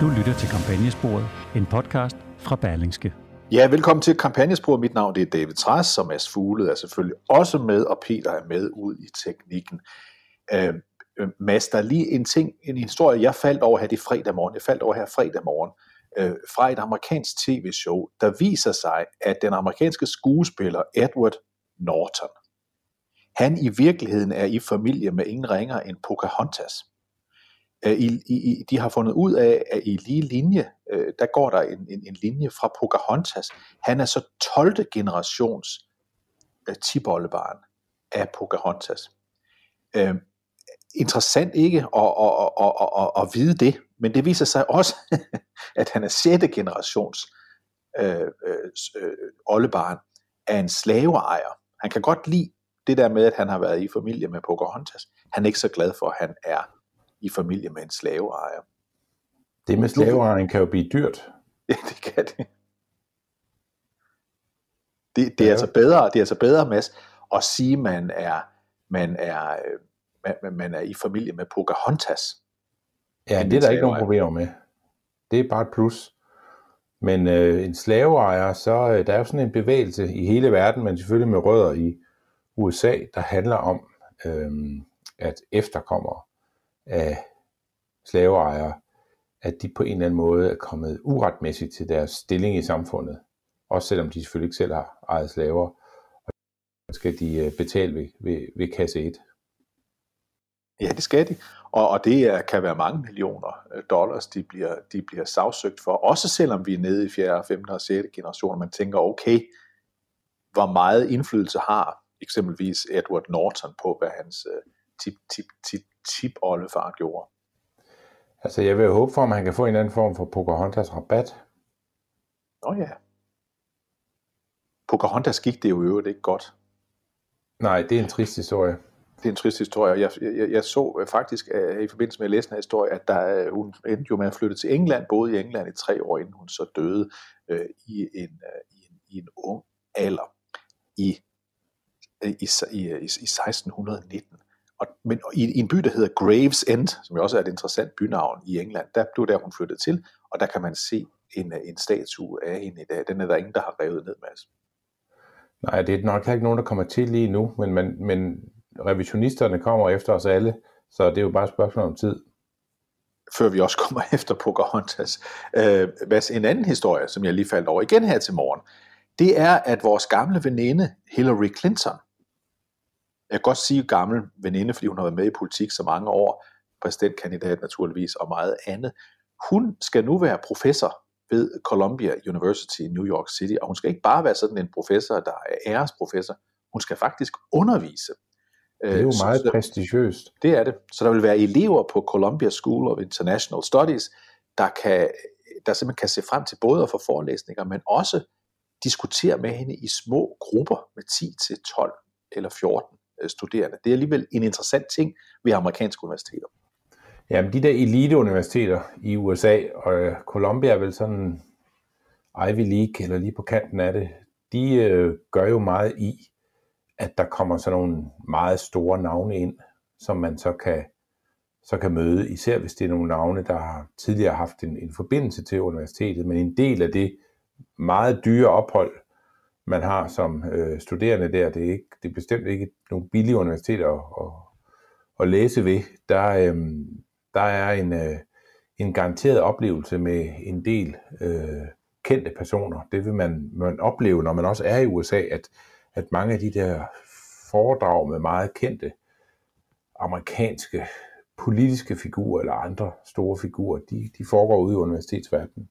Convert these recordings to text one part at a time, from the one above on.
Du lytter til Kampagnesporet, en podcast fra Berlingske. Ja, velkommen til Kampagnesporet. Mit navn det er David Træs, og Mads Fugle er selvfølgelig også med, og Peter er med ud i teknikken. Øh, øh, Mads, der er lige en ting, en historie, jeg faldt over her i fredag morgen. Jeg faldt over her fredag morgen øh, fra et amerikansk tv-show, der viser sig, at den amerikanske skuespiller Edward Norton, han i virkeligheden er i familie med ingen ringer end Pocahontas. I, i, de har fundet ud af, at i lige linje, øh, der går der en, en, en linje fra Pocahontas. Han er så 12. generations øh, tibollebarn af Pocahontas. Øh, interessant ikke at, at, at, at, at, at vide det, men det viser sig også, at han er 6. generations øh, øh, øh, oldebarn af en slaveejer. Han kan godt lide det der med, at han har været i familie med Pocahontas. Han er ikke så glad for, at han er i familie med en slaveejer. Det med slaveejeren kan jo blive dyrt. Ja, det kan det. Det, det er ja. altså bedre, det er altså bedre, Mads, at sige, at man er, man er, man, man er i familie med Pocahontas. Ja, det er der ikke nogen problemer med. Det er bare et plus. Men øh, en slaveejer, så øh, der er jo sådan en bevægelse i hele verden, men selvfølgelig med rødder i USA, der handler om, øh, at efterkommere af slaveejere, at de på en eller anden måde er kommet uretmæssigt til deres stilling i samfundet. Også selvom de selvfølgelig ikke selv har ejet slaver. Og skal de øh, betale ved, ved, ved kasse 1. Ja, det skal de. Og, og det er, kan være mange millioner øh, dollars, de bliver, de bliver sagsøgt for. Også selvom vi er nede i 4., 5. og 6. generation, man tænker, okay, hvor meget indflydelse har eksempelvis Edward Norton på, hvad hans øh, tip, tip, tip, tip oldefar gjorde. Altså, jeg vil håbe for, at man kan få en anden form for Pocahontas rabat. Nå ja. Pocahontas gik det jo øvrigt ikke godt. Nej, det er en trist historie. Det er en trist historie. Jeg, jeg, jeg så faktisk uh, i forbindelse med at læse den her historie, at der, uh, hun endte jo med at flytte til England, boede i England i tre år, inden hun så døde uh, i, en, uh, i, en, i en ung alder i, i, i, i, i 1619. Og, men i, i en by, der hedder Gravesend, som jo også er et interessant bynavn i England, der blev der hun flyttet til, og der kan man se en, en statue af hende i dag. Den er der ingen, der har revet ned, med. Nej, det er nok ikke nogen, der kommer til lige nu, men, men, men revisionisterne kommer efter os alle, så det er jo bare et spørgsmål om tid. Før vi også kommer efter Pocahontas. Øh, hvad en anden historie, som jeg lige faldt over igen her til morgen, det er, at vores gamle veninde Hillary Clinton, jeg kan godt sige gammel veninde, fordi hun har været med i politik så mange år, præsidentkandidat naturligvis og meget andet. Hun skal nu være professor ved Columbia University i New York City, og hun skal ikke bare være sådan en professor, der er æresprofessor, hun skal faktisk undervise. Det er jo så, meget prestigiøst. Det er det. Så der vil være elever på Columbia School of International Studies, der, kan, der simpelthen kan se frem til både at få forelæsninger, men også diskutere med hende i små grupper med 10 til 12 eller 14 Øh, Øh, studerende. Det er alligevel en interessant ting ved amerikanske universiteter. Jamen de der eliteuniversiteter i USA, og øh, Columbia er vel sådan Ivy League, eller lige på kanten af det, de øh, gør jo meget i, at der kommer sådan nogle meget store navne ind, som man så kan, så kan møde, især hvis det er nogle navne, der har tidligere haft en, en forbindelse til universitetet, men en del af det meget dyre ophold, man har som øh, studerende der. Det er, ikke, det er bestemt ikke nogle billige universiteter at, at, at læse ved. Der, øh, der er en, øh, en garanteret oplevelse med en del øh, kendte personer. Det vil man, man opleve, når man også er i USA, at, at mange af de der foredrag med meget kendte amerikanske politiske figurer eller andre store figurer, de, de foregår ude i universitetsverdenen.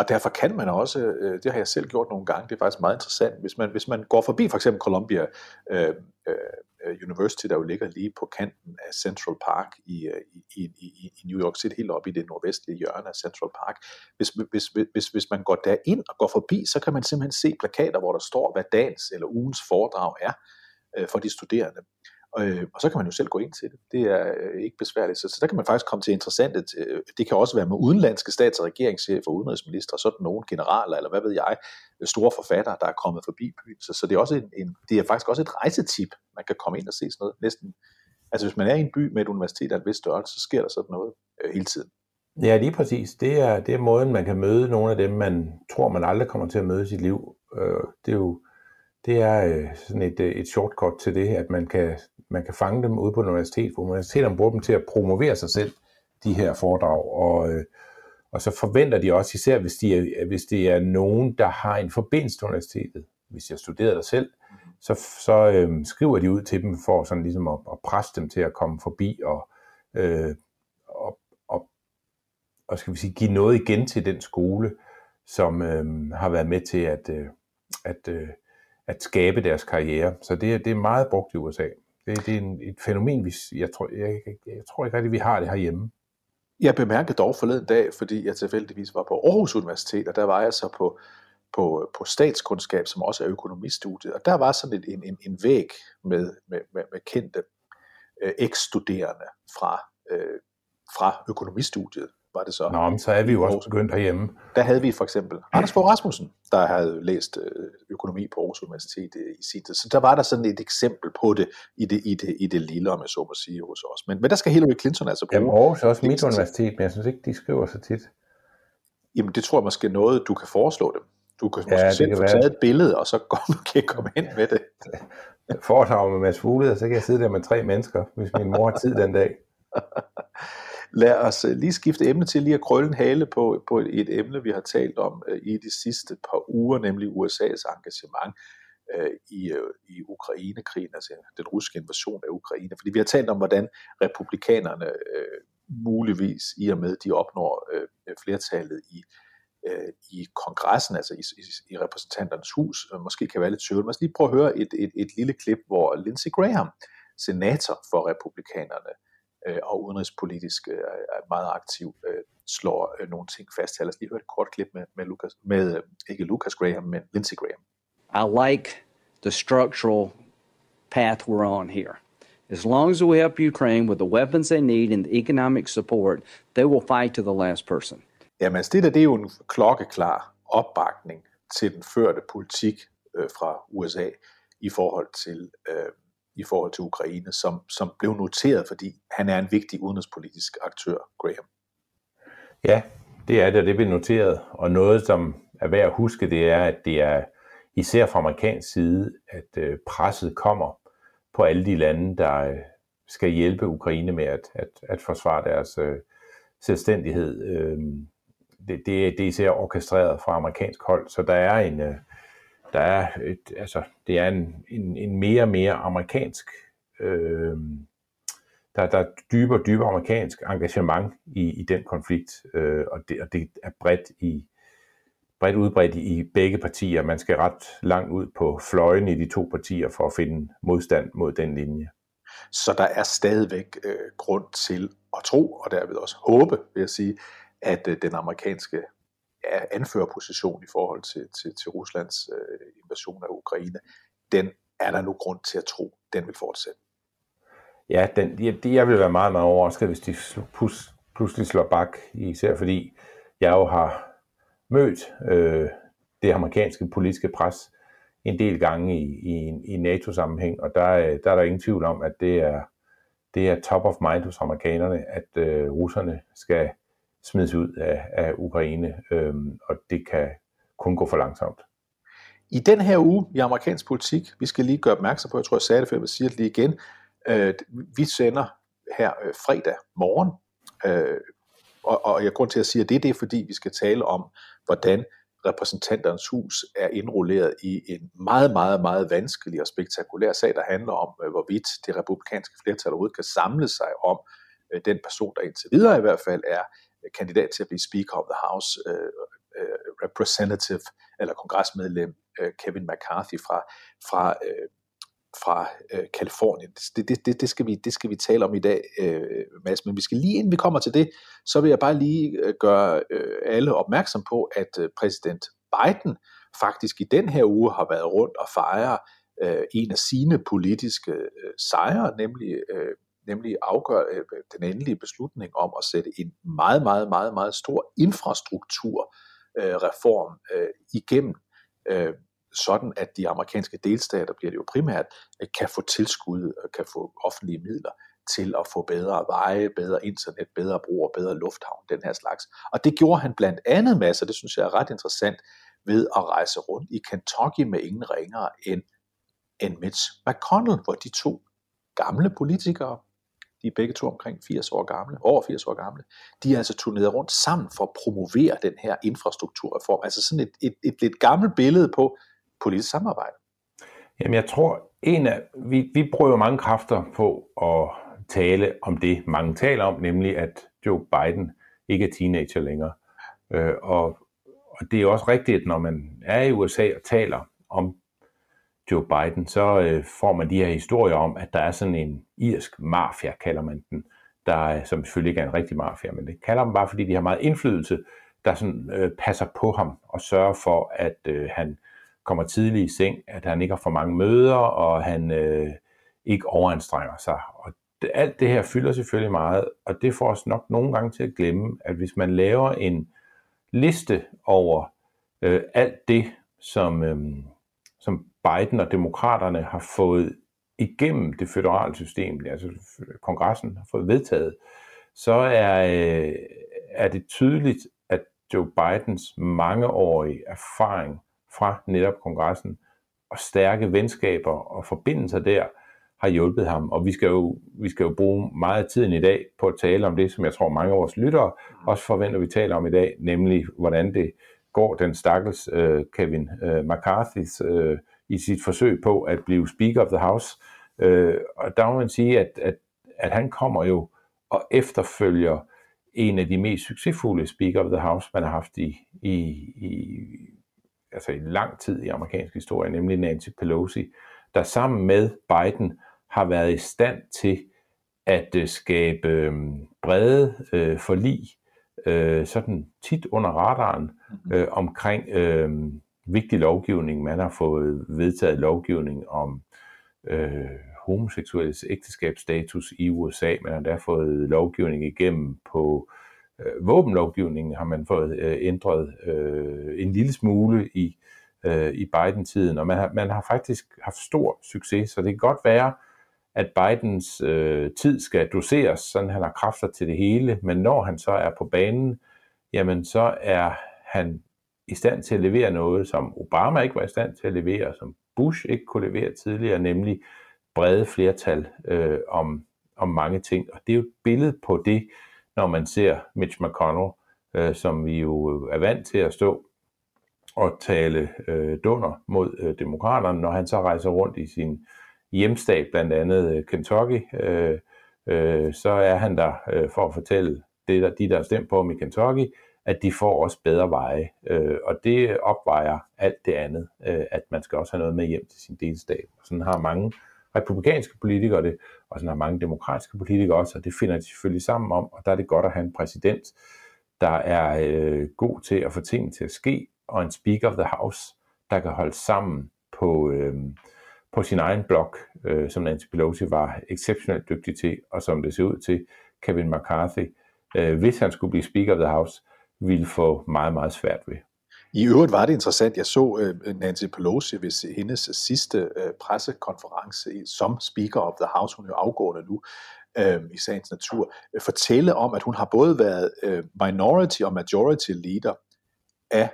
Og derfor kan man også, øh, det har jeg selv gjort nogle gange, det er faktisk meget interessant, hvis man, hvis man går forbi for eksempel Columbia øh, øh, øh University, der jo ligger lige på kanten af Central Park øh, i, i, i, i New York City, helt oppe i det nordvestlige hjørne af Central Park. Hvis, hvis, hvis, hvis man går derind og går forbi, så kan man simpelthen se plakater, hvor der står, hvad dagens eller ugens foredrag er øh, for de studerende. Øh, og så kan man jo selv gå ind til det. Det er øh, ikke besværligt. Så, så der kan man faktisk komme til interessante, øh, det kan også være med udenlandske stats- og regeringschefer, udenrigsminister, sådan nogle generaler, eller hvad ved jeg, øh, store forfattere, der er kommet forbi byen. Så, så det, er også en, en, det er faktisk også et rejsetip, man kan komme ind og se sådan noget. Næsten, altså hvis man er i en by med et universitet af en vis størrelse, så sker der sådan noget øh, hele tiden. Ja, lige præcis. Det er, det er måden, man kan møde nogle af dem, man tror, man aldrig kommer til at møde i sit liv. Øh, det er jo det er øh, sådan et, øh, et shortcut til det, at man kan, man kan fange dem ude på universitet, hvor universiteterne bruger dem til at promovere sig selv, de her foredrag, og, øh, og så forventer de også, især hvis, de er, hvis det er nogen, der har en forbindelse til universitetet, hvis jeg studerer der selv, så, så øh, skriver de ud til dem for sådan ligesom at, at presse dem til at komme forbi og, øh, og, og, og skal vi sige, give noget igen til den skole, som øh, har været med til at, øh, at øh, at skabe deres karriere. Så det, det er meget brugt i USA. Det, det er en, et fænomen, hvis jeg tror, jeg, jeg, jeg tror ikke rigtig, vi har det herhjemme. Jeg bemærkede dog forleden dag, fordi jeg tilfældigvis var på Aarhus Universitet, og der var jeg så på, på, på statskundskab, som også er økonomistudiet, og der var sådan en, en, en væg med, med, med, med kendte øh, ekstuderende fra, øh, fra økonomistudiet, var det så. Nå, men så er vi jo også begyndt herhjemme. Der havde vi for eksempel Anders Fogh Rasmussen, der havde læst øh, økonomi på Aarhus Universitet øh, i sin tid. Så der var der sådan et eksempel på det i det, i det, i det lille, om jeg så må sige, hos os. Men, men der skal Hillary Clinton altså bruge. Jamen Aarhus er også mit universitet, men jeg synes ikke, de skriver så tit. Jamen det tror jeg måske noget, du kan foreslå dem. Du kan måske ja, selv få taget et billede, og så kan komme ind med det. Foredrag med Mads Fuglede, og så kan jeg sidde der med tre mennesker, hvis min mor har tid den dag. Lad os øh, lige skifte emne til lige at krølle en hale på, på et emne, vi har talt om øh, i de sidste par uger, nemlig USA's engagement øh, i, øh, i Ukraine-krigen, altså den russiske invasion af Ukraine. Fordi vi har talt om, hvordan republikanerne øh, muligvis, i og med de opnår øh, flertallet i, øh, i kongressen, altså i, i, i repræsentanternes hus, øh, måske kan være lidt tvivl. Man skal lige prøve at høre et, et, et lille klip, hvor Lindsey Graham, senator for republikanerne, øh, og udenrigspolitisk øh, er meget aktiv, øh, slår øh, nogle ting fast. Lad os lige høre et kort klip med, med, Lucas, med ikke Lucas Graham, men Lindsey Graham. I like the structural path we're on here. As long as we help Ukraine with the weapons they need and the economic support, they will fight to the last person. Jamen, altså det der, det er jo en klokkeklar opbakning til den førte politik øh, fra USA i forhold til øh, i forhold til Ukraine, som, som blev noteret, fordi han er en vigtig udenrigspolitisk aktør, Graham. Ja, det er det, og det blev noteret. Og noget, som er værd at huske, det er, at det er især fra amerikansk side, at øh, presset kommer på alle de lande, der øh, skal hjælpe Ukraine med at, at, at forsvare deres øh, selvstændighed. Øh, det, det, det er især orkestreret fra amerikansk hold, så der er en, øh, der er et, altså, det er en, en, en mere og mere amerikansk, øh, der, der er dybere og dybere amerikansk engagement i, i den konflikt, øh, og, det, og det er bredt i bredt udbredt i begge partier. Man skal ret langt ud på fløjen i de to partier for at finde modstand mod den linje. Så der er stadigvæk øh, grund til at tro, og derved også håbe, vil jeg sige, at øh, den amerikanske ja, anførerposition i forhold til, til, til Ruslands øh, invasion af Ukraine, den er der nu grund til at tro, den vil fortsætte. Ja, den, det, jeg vil være meget, meget overrasket, hvis de plus, pludselig slår bak, især fordi jeg jo har mødt øh, det amerikanske politiske pres en del gange i, i, i NATO-sammenhæng, og der, øh, der er der ingen tvivl om, at det er, det er top of mind hos amerikanerne, at øh, russerne skal smides ud af, af Ukraine, øhm, og det kan kun gå for langsomt. I den her uge i amerikansk politik, vi skal lige gøre opmærksom på, jeg tror jeg sagde det før, jeg vil sige det lige igen, øh, vi sender her øh, fredag morgen, øh, og, og jeg grund til at sige, det, det er fordi, vi skal tale om, hvordan repræsentanternes hus er indrulleret i en meget, meget, meget vanskelig og spektakulær sag, der handler om, øh, hvorvidt det republikanske flertal overhovedet kan samle sig om øh, den person, der indtil videre i hvert fald er kandidat til at blive Speaker of the House, øh, øh, representative eller kongresmedlem øh, Kevin McCarthy fra, fra øh, fra øh, Kalifornien. Det, det, det, det, skal vi, det skal vi tale om i dag, øh, Mads, men vi skal lige inden vi kommer til det, så vil jeg bare lige øh, gøre øh, alle opmærksom på, at øh, præsident Biden faktisk i den her uge har været rundt og fejre øh, en af sine politiske øh, sejre, nemlig, øh, nemlig afgør øh, den endelige beslutning om at sætte en meget, meget, meget, meget stor infrastrukturreform øh, øh, igennem. Øh, sådan at de amerikanske delstater, bliver det jo primært, øh, kan få tilskud, og kan få offentlige midler til at få bedre veje, bedre internet, bedre broer, bedre lufthavn, den her slags. Og det gjorde han blandt andet masser, det synes jeg er ret interessant, ved at rejse rundt i Kentucky med ingen ringere end, end Mitch McConnell, hvor de to gamle politikere, de er begge to omkring 80 år gamle, over 80 år gamle, de er altså turneret rundt sammen for at promovere den her infrastrukturreform. Altså sådan et, et, et lidt gammelt billede på politisk samarbejde. Jamen jeg tror, en af, vi, vi bruger mange kræfter på at tale om det, mange taler om, nemlig at Joe Biden ikke er teenager længere. Øh, og, og det er også rigtigt, når man er i USA og taler om Joe Biden, så øh, får man de her historier om, at der er sådan en irsk mafia, kalder man den, der øh, som selvfølgelig ikke er en rigtig mafia, men det kalder man bare, fordi de har meget indflydelse, der sådan, øh, passer på ham og sørger for, at øh, han kommer tidligt i seng, at han ikke har for mange møder, og han øh, ikke overanstrenger sig. Og det, alt det her fylder selvfølgelig meget, og det får os nok nogle gange til at glemme, at hvis man laver en liste over øh, alt det, som, øh, som Biden og demokraterne har fået igennem det føderale system, altså kongressen har fået vedtaget, så er, øh, er det tydeligt, at Joe Bidens mangeårige erfaring fra netop kongressen, og stærke venskaber og forbindelser der har hjulpet ham. Og vi skal, jo, vi skal jo bruge meget tid i dag på at tale om det, som jeg tror mange af vores lyttere også forventer, vi taler om i dag, nemlig hvordan det går den stakkels øh, Kevin øh, McCarthy's øh, i sit forsøg på at blive Speaker of the House. Uh, og der må man sige, at, at, at han kommer jo og efterfølger en af de mest succesfulde Speaker of the House, man har haft i, i, i altså i lang tid i amerikansk historie, nemlig Nancy Pelosi, der sammen med Biden har været i stand til at øh, skabe øh, brede øh, forlig, øh, sådan tit under radaren, mhm. øh, omkring øh, vigtig lovgivning. Man har fået vedtaget lovgivning om øh, homoseksuelles ægteskabsstatus i USA. Man har der fået lovgivning igennem på øh, våbenlovgivningen har man fået øh, ændret øh, en lille smule i, øh, i Biden-tiden, og man har, man har faktisk haft stor succes, så det kan godt være, at Bidens øh, tid skal doseres, så han har kræfter til det hele, men når han så er på banen, jamen så er han i stand til at levere noget, som Obama ikke var i stand til at levere, som Bush ikke kunne levere tidligere, nemlig brede flertal øh, om, om mange ting. Og det er jo et billede på det, når man ser Mitch McConnell, øh, som vi jo er vant til at stå og tale øh, dunder mod øh, demokraterne, når han så rejser rundt i sin hjemstat, blandt andet øh, Kentucky, øh, øh, så er han der øh, for at fortælle det, der, de, der er stemt på ham i Kentucky, at de får også bedre veje. Øh, og det opvejer alt det andet, øh, at man skal også have noget med hjem til sin delstat. Og sådan har mange republikanske politikere det, og sådan har mange demokratiske politikere også, og det finder de selvfølgelig sammen om, og der er det godt at have en præsident, der er øh, god til at få tingene til at ske, og en Speaker of the House, der kan holde sammen på, øh, på sin egen blok, øh, som Nancy Pelosi var exceptionelt dygtig til, og som det ser ud til, Kevin McCarthy, øh, hvis han skulle blive Speaker of the House, ville få meget, meget svært ved. I øvrigt var det interessant, jeg så øh, Nancy Pelosi ved hendes sidste øh, pressekonference som Speaker of the House, hun er jo afgående nu, uh, i sagens natur, fortælle om, at hun har både været minority og majority leader af,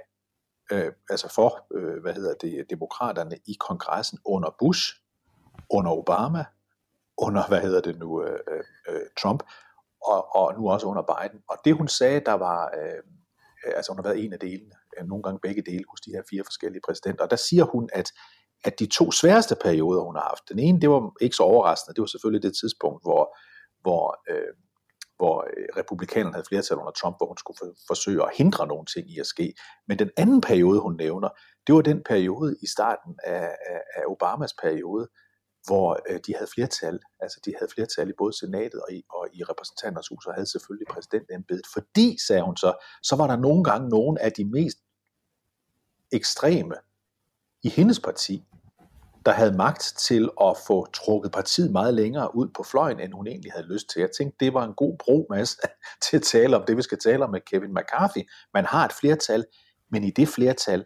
uh, altså for, hvad hedder det, demokraterne i kongressen under Bush, under Obama, under, hvad hedder det nu, Trump, og, og nu også under Biden. Og det hun sagde, der var, uh, altså hun har været en af delene, øh, nogle gange begge dele hos de her fire forskellige præsidenter. Og der siger hun, at, at de to sværeste perioder, hun har haft, den ene, det var ikke så overraskende, det var selvfølgelig det tidspunkt, hvor, hvor, øh, hvor øh, republikanerne havde flertal under Trump, hvor hun skulle for, forsøge at hindre nogle ting i at ske. Men den anden periode, hun nævner, det var den periode i starten af, af, af Obamas periode, hvor øh, de havde flertal, altså de havde flertal i både senatet og i, og i repræsentanternes hus, og havde selvfølgelig præsidentembedet, fordi, sagde hun så, så var der nogle gange nogle af de mest ekstreme i hendes parti, der havde magt til at få trukket partiet meget længere ud på fløjen, end hun egentlig havde lyst til. Jeg tænkte, det var en god bro, Mads, til at tale om det, vi skal tale om med Kevin McCarthy. Man har et flertal, men i det flertal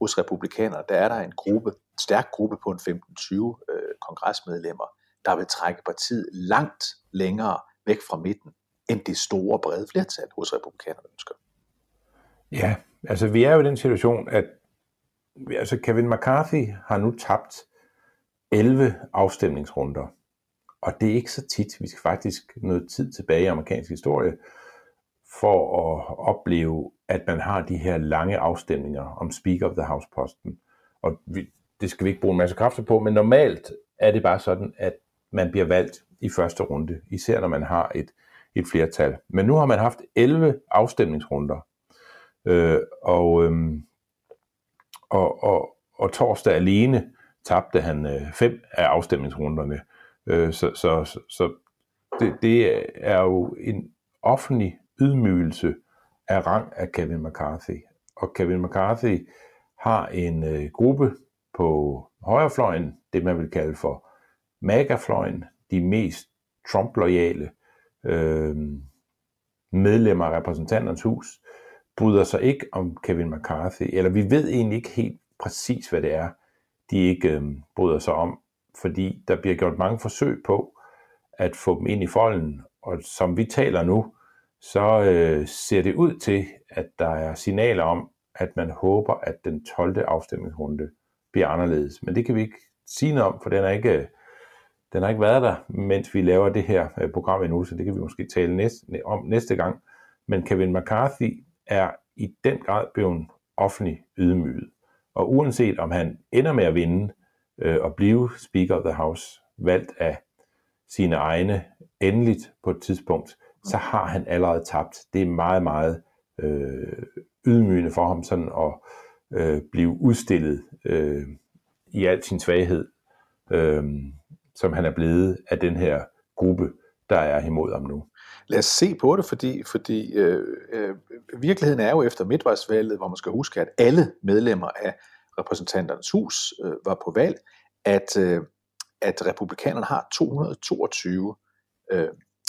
hos republikanerne, der er der en gruppe, en stærk gruppe på en 15-20 øh, kongresmedlemmer, der vil trække partiet langt længere væk fra midten, end det store brede flertal hos republikanerne ønsker. Ja, altså vi er jo i den situation, at altså Kevin McCarthy har nu tabt 11 afstemningsrunder. Og det er ikke så tit, vi skal faktisk noget tid tilbage i amerikansk historie, for at opleve, at man har de her lange afstemninger om Speaker of the House-posten. Og vi, det skal vi ikke bruge en masse kræfter på, men normalt er det bare sådan, at man bliver valgt i første runde, især når man har et, et flertal. Men nu har man haft 11 afstemningsrunder, øh, og, øh, og, og, og torsdag alene tabte han øh, fem af afstemningsrunderne. Øh, så så, så det, det er jo en offentlig ydmygelse af rang af Kevin McCarthy. Og Kevin McCarthy har en øh, gruppe på højrefløjen, det man vil kalde for MAGA-fløjen, de mest Trump-lojale øh, medlemmer af repræsentanternes hus, bryder sig ikke om Kevin McCarthy, eller vi ved egentlig ikke helt præcis, hvad det er, de ikke øh, bryder sig om, fordi der bliver gjort mange forsøg på at få dem ind i folden, og som vi taler nu, så øh, ser det ud til, at der er signaler om, at man håber, at den 12. afstemningsrunde bliver anderledes. Men det kan vi ikke sige noget om, for den er ikke, den har ikke været der, mens vi laver det her øh, program endnu, så det kan vi måske tale næste, om næste gang. Men Kevin McCarthy er i den grad blevet offentlig ydmyget. Og uanset om han ender med at vinde øh, og blive Speaker of the House, valgt af sine egne endeligt på et tidspunkt, så har han allerede tabt. Det er meget, meget øh, ydmygende for ham sådan at øh, blive udstillet øh, i al sin svaghed, øh, som han er blevet af den her gruppe, der er imod ham nu. Lad os se på det, fordi, fordi øh, øh, virkeligheden er jo efter midtvejsvalget, hvor man skal huske, at alle medlemmer af repræsentanternes hus øh, var på valg, at, øh, at republikanerne har 222 øh,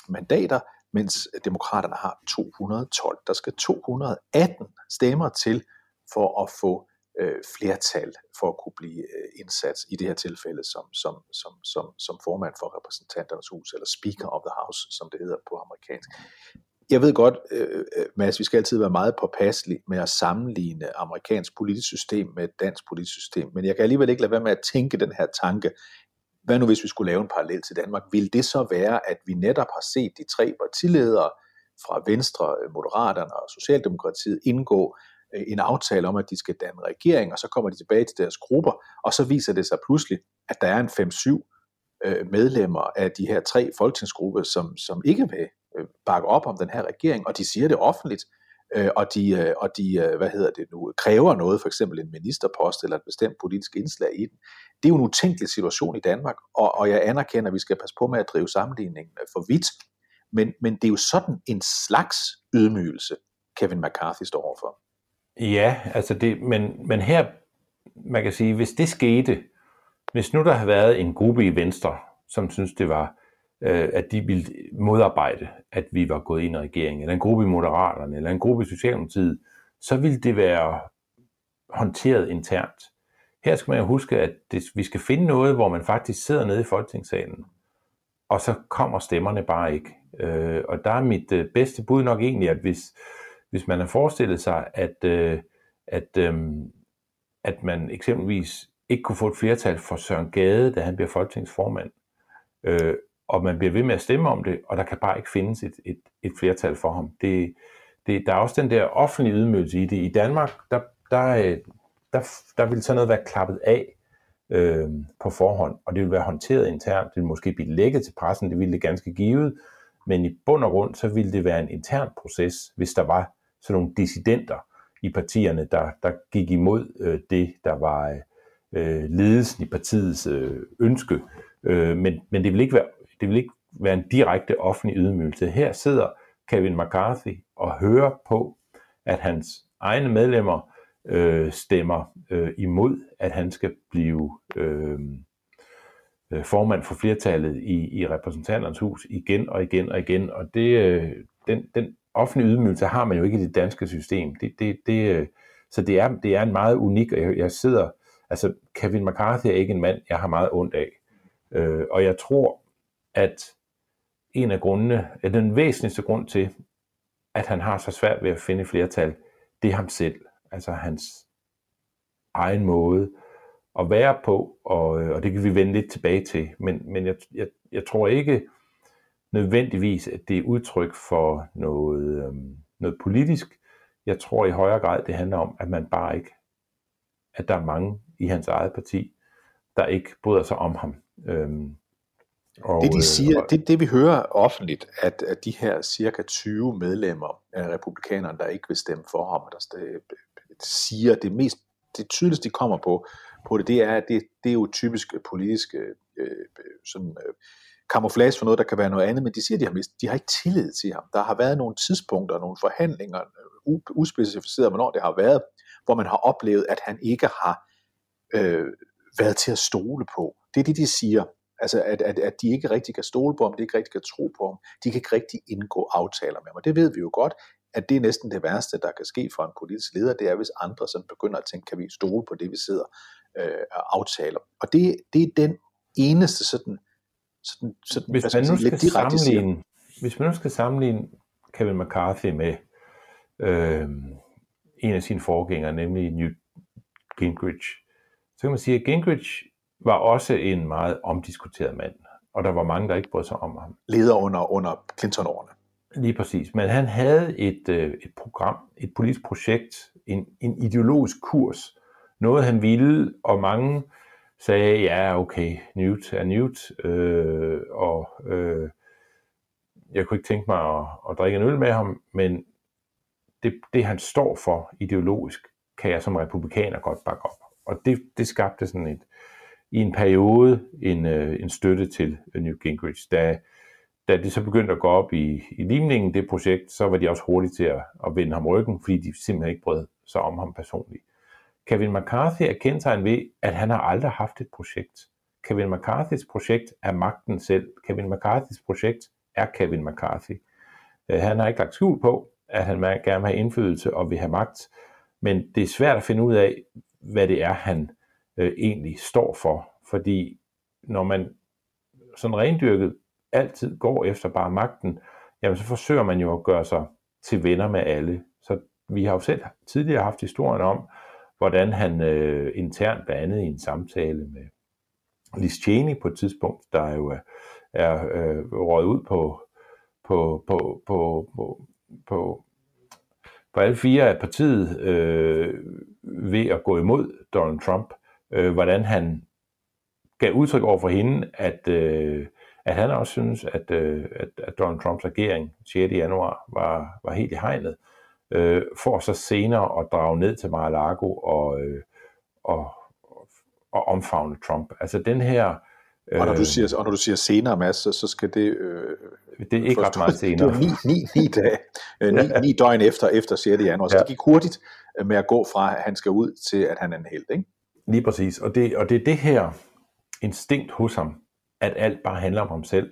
mandater, mens demokraterne har 212. Der skal 218 stemmer til for at få øh, flertal for at kunne blive øh, indsat i det her tilfælde som, som, som, som, som formand for repræsentanternes hus, eller Speaker of the House, som det hedder på amerikansk. Jeg ved godt, øh, øh, Mads, vi skal altid være meget påpasselige med at sammenligne amerikansk politisk system med et dansk politisk system, men jeg kan alligevel ikke lade være med at tænke den her tanke, hvad nu hvis vi skulle lave en parallel til Danmark? Vil det så være, at vi netop har set de tre partiledere fra Venstre, Moderaterne og Socialdemokratiet indgå en aftale om, at de skal danne regering, og så kommer de tilbage til deres grupper, og så viser det sig pludselig, at der er en 5-7 øh, medlemmer af de her tre folketingsgrupper, som, som ikke vil øh, bakke op om den her regering, og de siger det offentligt, øh, og de, og de hvad hedder det nu, kræver noget, for eksempel en ministerpost eller et bestemt politisk indslag i den. Det er jo en utænkelig situation i Danmark, og, og jeg anerkender, at vi skal passe på med at drive sammenligningen for vidt, men, men det er jo sådan en slags ydmygelse, Kevin McCarthy står overfor. Ja, altså det, men, men her, man kan sige, hvis det skete, hvis nu der havde været en gruppe i Venstre, som synes det var, øh, at de ville modarbejde, at vi var gået ind i regeringen, eller en gruppe i Moderaterne, eller en gruppe i Socialdemokratiet, så ville det være håndteret internt. Her skal man jo huske, at det, vi skal finde noget, hvor man faktisk sidder nede i Folketingssalen, og så kommer stemmerne bare ikke. Øh, og der er mit øh, bedste bud nok egentlig, at hvis, hvis man har forestillet sig, at, øh, at, øh, at man eksempelvis ikke kunne få et flertal for Søren Gade, da han bliver folketingsformand, øh, og man bliver ved med at stemme om det, og der kan bare ikke findes et, et, et flertal for ham. Det, det, der er også den der offentlige ydmygelse i det. I Danmark, der, der, øh, der, der vil sådan noget være klappet af øh, på forhånd, og det vil være håndteret internt. Det vil måske blive lækket til pressen, det ville det ganske givet, men i bund og grund, så ville det være en intern proces, hvis der var sådan nogle dissidenter i partierne, der, der gik imod øh, det, der var øh, ledelsen i partiets øh, ønske. Øh, men, men det vil ikke være det vil ikke være en direkte offentlig ydmygelse. Her sidder Kevin McCarthy og hører på, at hans egne medlemmer øh, stemmer øh, imod, at han skal blive øh, øh formand for flertallet i, i repræsentanternes hus igen og igen og igen. Og det, øh, den, den offentlig ydmygelse har man jo ikke i det danske system. Det, det, det, øh, så det er, det er en meget unik, og jeg, jeg sidder, altså Kevin McCarthy er ikke en mand, jeg har meget ondt af. Øh, og jeg tror, at en af grundene, den væsentligste grund til, at han har så svært ved at finde flertal, det er ham selv. Altså hans egen måde at være på, og, øh, og det kan vi vende lidt tilbage til. Men, men jeg, jeg, jeg tror ikke nødvendigvis, at det er udtryk for noget, øhm, noget politisk. Jeg tror i højere grad, det handler om, at man bare ikke, at der er mange i hans eget parti, der ikke bryder sig om ham. Øhm, og, det de øh, siger, det, det vi hører offentligt, at, at de her cirka 20 medlemmer af republikanerne, der ikke vil stemme for ham, der siger det mest, det tydeligste de kommer på, på det, det er, at det, det er jo typisk øh, politisk øh, øh, sådan, øh, kamuflage for noget, der kan være noget andet, men de siger, at de har, mist, de har ikke tillid til ham. Der har været nogle tidspunkter, nogle forhandlinger, øh, uspecificeret, hvornår det har været, hvor man har oplevet, at han ikke har øh, været til at stole på. Det er det, de siger. Altså, at, at, at de ikke rigtig kan stole på ham, de ikke rigtig kan tro på ham, de kan ikke rigtig indgå aftaler med ham. Og det ved vi jo godt, at det er næsten det værste, der kan ske for en politisk leder, det er, hvis andre sådan begynder at tænke, kan vi stole på det, vi sidder øh, aftaler. Og det, det er den eneste sådan, sådan, sådan hvis, man nu skal lidt direkte sammenligne, hvis man nu skal sammenligne Kevin McCarthy med øh, en af sine forgængere, nemlig Newt Gingrich, så kan man sige, at Gingrich var også en meget omdiskuteret mand, og der var mange, der ikke brød sig om ham. Leder under, under Clinton-årene. Lige præcis. Men han havde et, øh, et program, et politisk projekt, en, en ideologisk kurs, noget han ville, og mange sagde, ja, okay, Newt er Newt, øh, og øh, jeg kunne ikke tænke mig at, at drikke en øl med ham, men det, det han står for ideologisk, kan jeg som republikaner godt bakke op. Og det, det skabte sådan et, i en periode en, øh, en støtte til Newt Gingrich. Da, da det så begyndte at gå op i, i limningen, det projekt, så var de også hurtige til at, at vende ham ryggen, fordi de simpelthen ikke brød sig om ham personligt. Kevin McCarthy er kendetegnet ved, at han har aldrig haft et projekt. Kevin McCarthys projekt er magten selv. Kevin McCarthys projekt er Kevin McCarthy. Øh, han har ikke lagt skjul på, at han gerne vil have indflydelse og vil have magt, men det er svært at finde ud af, hvad det er, han øh, egentlig står for. Fordi når man sådan rendyrket altid går efter bare magten, jamen så forsøger man jo at gøre sig til venner med alle. Så vi har jo selv tidligere haft historien om, hvordan han øh, internt blandt andet i en samtale med Liz Cheney på et tidspunkt, der jo er, er øh, røget ud på, på, på, på, på, på, på alle fire af partiet øh, ved at gå imod Donald Trump, øh, hvordan han gav udtryk over for hende, at, øh, at han også synes, at, øh, at, at Donald Trumps regering 6. januar var, var helt i hegnet, øh, for så senere at drage ned til Mar-a-Lago og, øh, og, og omfavne Trump. Altså den her... Øh, og, når du siger, og når du siger senere, Mads, så, så skal det... Øh, det er ikke ret meget senere. Det er ni, ni, ni, dage, øh, ni, ni døgn efter, efter 6. januar, så ja. det gik hurtigt med at gå fra, at han skal ud til, at han er en held, ikke? Lige præcis, og det, og det er det her instinkt hos ham, at alt bare handler om ham selv,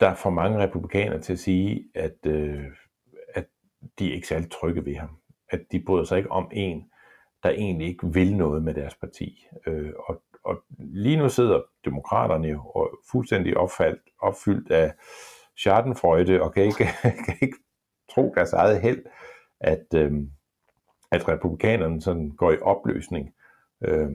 der får mange republikanere til at sige, at, øh, at de er ikke særlig trygge ved ham. At de bryder sig ikke om en, der egentlig ikke vil noget med deres parti. Øh, og, og lige nu sidder demokraterne jo og fuldstændig opfaldt, opfyldt af Schadenfreude og kan ikke, kan ikke tro deres eget held, at, øh, at republikanerne sådan går i opløsning Øh,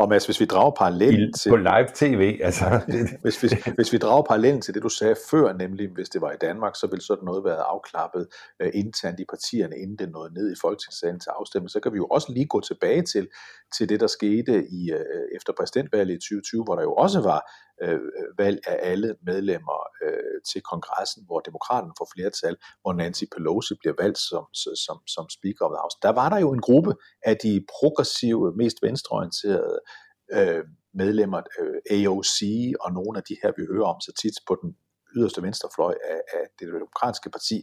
og Mads, hvis vi drager parallellen til... På live tv, altså. hvis, hvis, hvis vi drager parallellen til det, du sagde før, nemlig hvis det var i Danmark, så ville sådan noget være afklappet uh, internt i partierne, inden det nåede ned i Folketingssalen til afstemning. Så kan vi jo også lige gå tilbage til, til det, der skete i uh, efter præsidentvalget i 2020, hvor der jo også var øh, valg af alle medlemmer øh, til kongressen, hvor demokraterne får flertal, hvor Nancy Pelosi bliver valgt som, som, som Speaker of the House. Der var der jo en gruppe af de progressive, mest venstreorienterede øh, medlemmer, øh, AOC og nogle af de her, vi hører om så tit på den yderste venstrefløj af, af det demokratiske parti,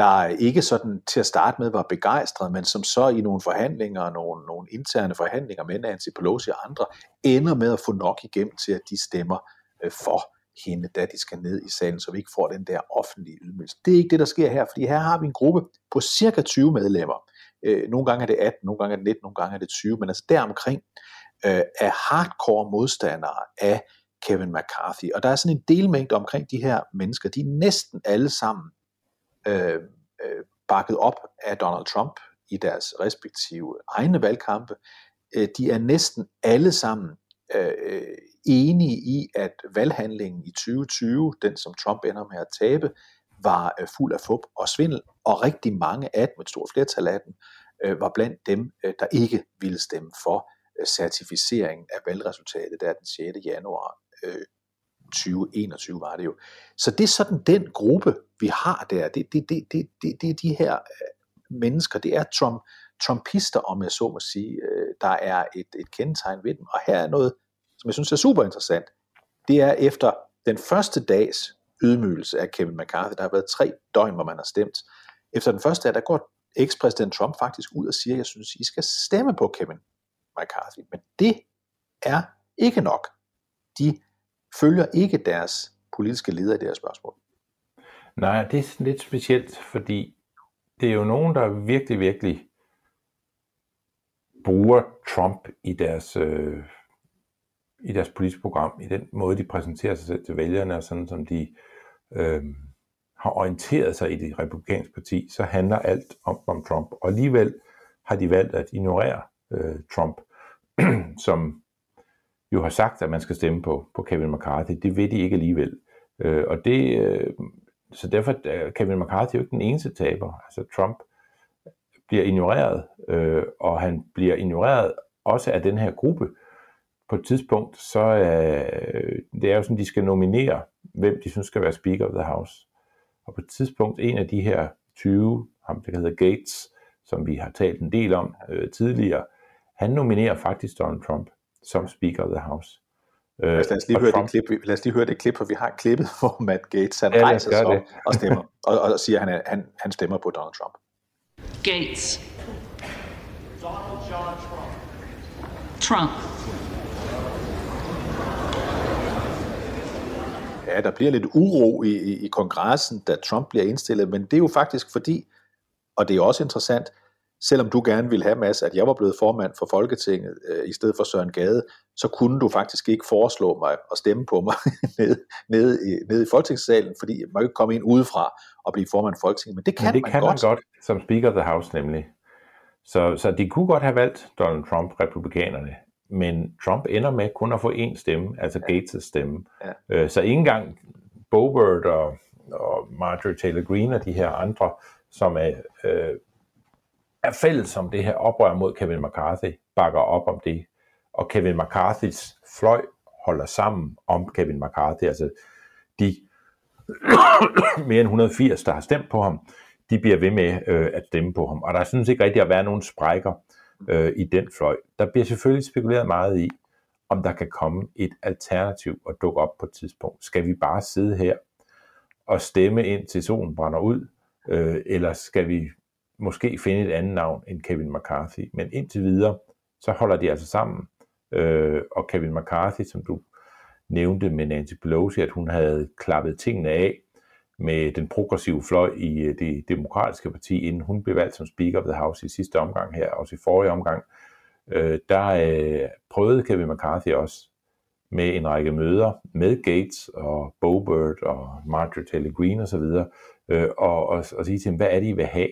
der ikke sådan til at starte med var begejstret, men som så i nogle forhandlinger, nogle, nogle interne forhandlinger med Nancy Pelosi og andre, ender med at få nok igennem til, at de stemmer øh, for hende, da de skal ned i salen, så vi ikke får den der offentlige ydmygelse. Det er ikke det, der sker her, fordi her har vi en gruppe på cirka 20 medlemmer. Øh, nogle gange er det 18, nogle gange er det 19, nogle gange er det 20, men altså deromkring øh, er hardcore modstandere af Kevin McCarthy. Og der er sådan en delmængde omkring de her mennesker, de er næsten alle sammen Øh, øh, bakket op af Donald Trump i deres respektive egne valgkampe. Øh, de er næsten alle sammen øh, øh enige i, at valghandlingen i 2020, den som Trump ender med at tabe, var øh, fuld af fup og svindel, og rigtig mange af dem, et stort flertal af dem, øh, var blandt dem, øh, der ikke ville stemme for øh, certificeringen af valgresultatet der den 6. januar øh, 2021 var det jo. Så det er sådan den gruppe, vi har der. Det, det, det, det, det, det er de her øh, mennesker, det er Trump, Trumpister, om jeg så må sige, øh, der er et, et kendetegn ved dem. Og her er noget, som jeg synes er super interessant. Det er efter den første dags ydmygelse af Kevin McCarthy, der har været tre døgn, hvor man har stemt. Efter den første dag, der går ekspræsident Trump faktisk ud og siger, jeg synes, I skal stemme på Kevin McCarthy. Men det er ikke nok. De følger ikke deres politiske leder i det her spørgsmål. Nej, det er lidt specielt, fordi det er jo nogen, der virkelig, virkelig bruger Trump i deres, øh, i deres politiske program, i den måde, de præsenterer sig selv til vælgerne, og sådan som de øh, har orienteret sig i det republikanske parti, så handler alt om, om Trump. Og alligevel har de valgt at ignorere øh, Trump, som jo har sagt, at man skal stemme på, på Kevin McCarthy. Det ved de ikke alligevel. Øh, og det, øh, så derfor er Kevin McCarthy jo ikke den eneste taber. Altså Trump bliver ignoreret, øh, og han bliver ignoreret også af den her gruppe. På et tidspunkt, så øh, det er jo sådan, de skal nominere, hvem de synes skal være Speaker of the House. Og på et tidspunkt, en af de her 20, ham der hedder Gates, som vi har talt en del om øh, tidligere, han nominerer faktisk Donald Trump som Speaker of the House. Øh, lad, os lige høre Trump, det klip, lad os lige høre det klip, for vi har klippet, hvor Matt Gates han ja, rejser sig op og stemmer, og, og siger, at han, han, han stemmer på Donald Trump. Gates. Donald John Trump. Trump. Ja, der bliver lidt uro i, i, i kongressen, da Trump bliver indstillet, men det er jo faktisk fordi, og det er også interessant, selvom du gerne ville have, Mads, at jeg var blevet formand for Folketinget øh, i stedet for Søren Gade, så kunne du faktisk ikke foreslå mig at stemme på mig nede, nede, i, nede i Folketingssalen, fordi man kan ikke komme ind udefra og blive formand for Folketinget, men det kan, men det man, kan godt. man godt som Speaker of the House nemlig. Så, så de kunne godt have valgt Donald Trump, republikanerne, men Trump ender med kun at få én stemme, altså ja. Gates' stemme. Ja. Øh, så ikke engang Bobert og, og Marjorie Taylor Greene og de her andre, som er øh, er fælles om det her oprør mod Kevin McCarthy, bakker op om det. Og Kevin McCarthys fløj holder sammen om Kevin McCarthy. Altså de mere end 180, der har stemt på ham, de bliver ved med øh, at stemme på ham. Og der synes ikke rigtig at være nogen sprækker øh, i den fløj. Der bliver selvfølgelig spekuleret meget i, om der kan komme et alternativ og dukke op på et tidspunkt. Skal vi bare sidde her og stemme ind til solen brænder ud, øh, eller skal vi måske finde et andet navn end Kevin McCarthy. Men indtil videre, så holder de altså sammen. Øh, og Kevin McCarthy, som du nævnte med Nancy Pelosi, at hun havde klappet tingene af med den progressive fløj i øh, det demokratiske parti, inden hun blev valgt som Speaker of the House i sidste omgang her, også i forrige omgang, øh, der øh, prøvede Kevin McCarthy også med en række møder med Gates og Bobert og Marjorie Taylor Greene osv., øh, og, og, og sige til dem, hvad er det, I vil have?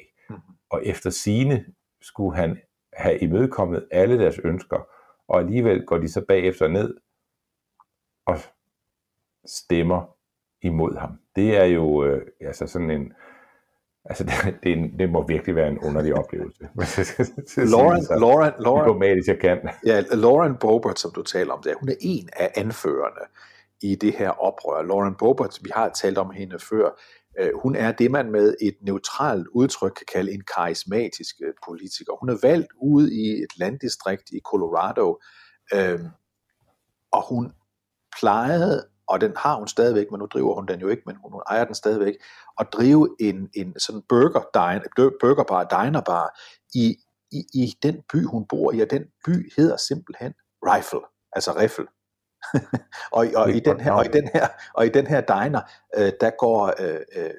Og efter sine skulle han have imødekommet alle deres ønsker, og alligevel går de så bagefter ned og stemmer imod ham. Det er jo øh, altså sådan en, altså det, det, en, det må virkelig være en underlig oplevelse. Lauren, så Lauren, Lauren, diplomatisk jeg kan. Ja, Lauren Boebert, som du taler om, der, hun er en af anførerne i det her oprør. Lauren Boebert, vi har talt om hende før, Øh, hun er det, man med et neutralt udtryk kan kalde en karismatisk øh, politiker. Hun er valgt ude i et landdistrikt i Colorado, øh, og hun plejede, og den har hun stadigvæk, men nu driver hun den jo ikke, men hun, hun ejer den stadigvæk, at drive en, en sådan burger diner, burgerbar, dinerbar i, i, i den by, hun bor i, og den by hedder simpelthen Rifle, altså Riffel og, og, i den her, og, i den her, og i den her diner, øh, der går øh, øh,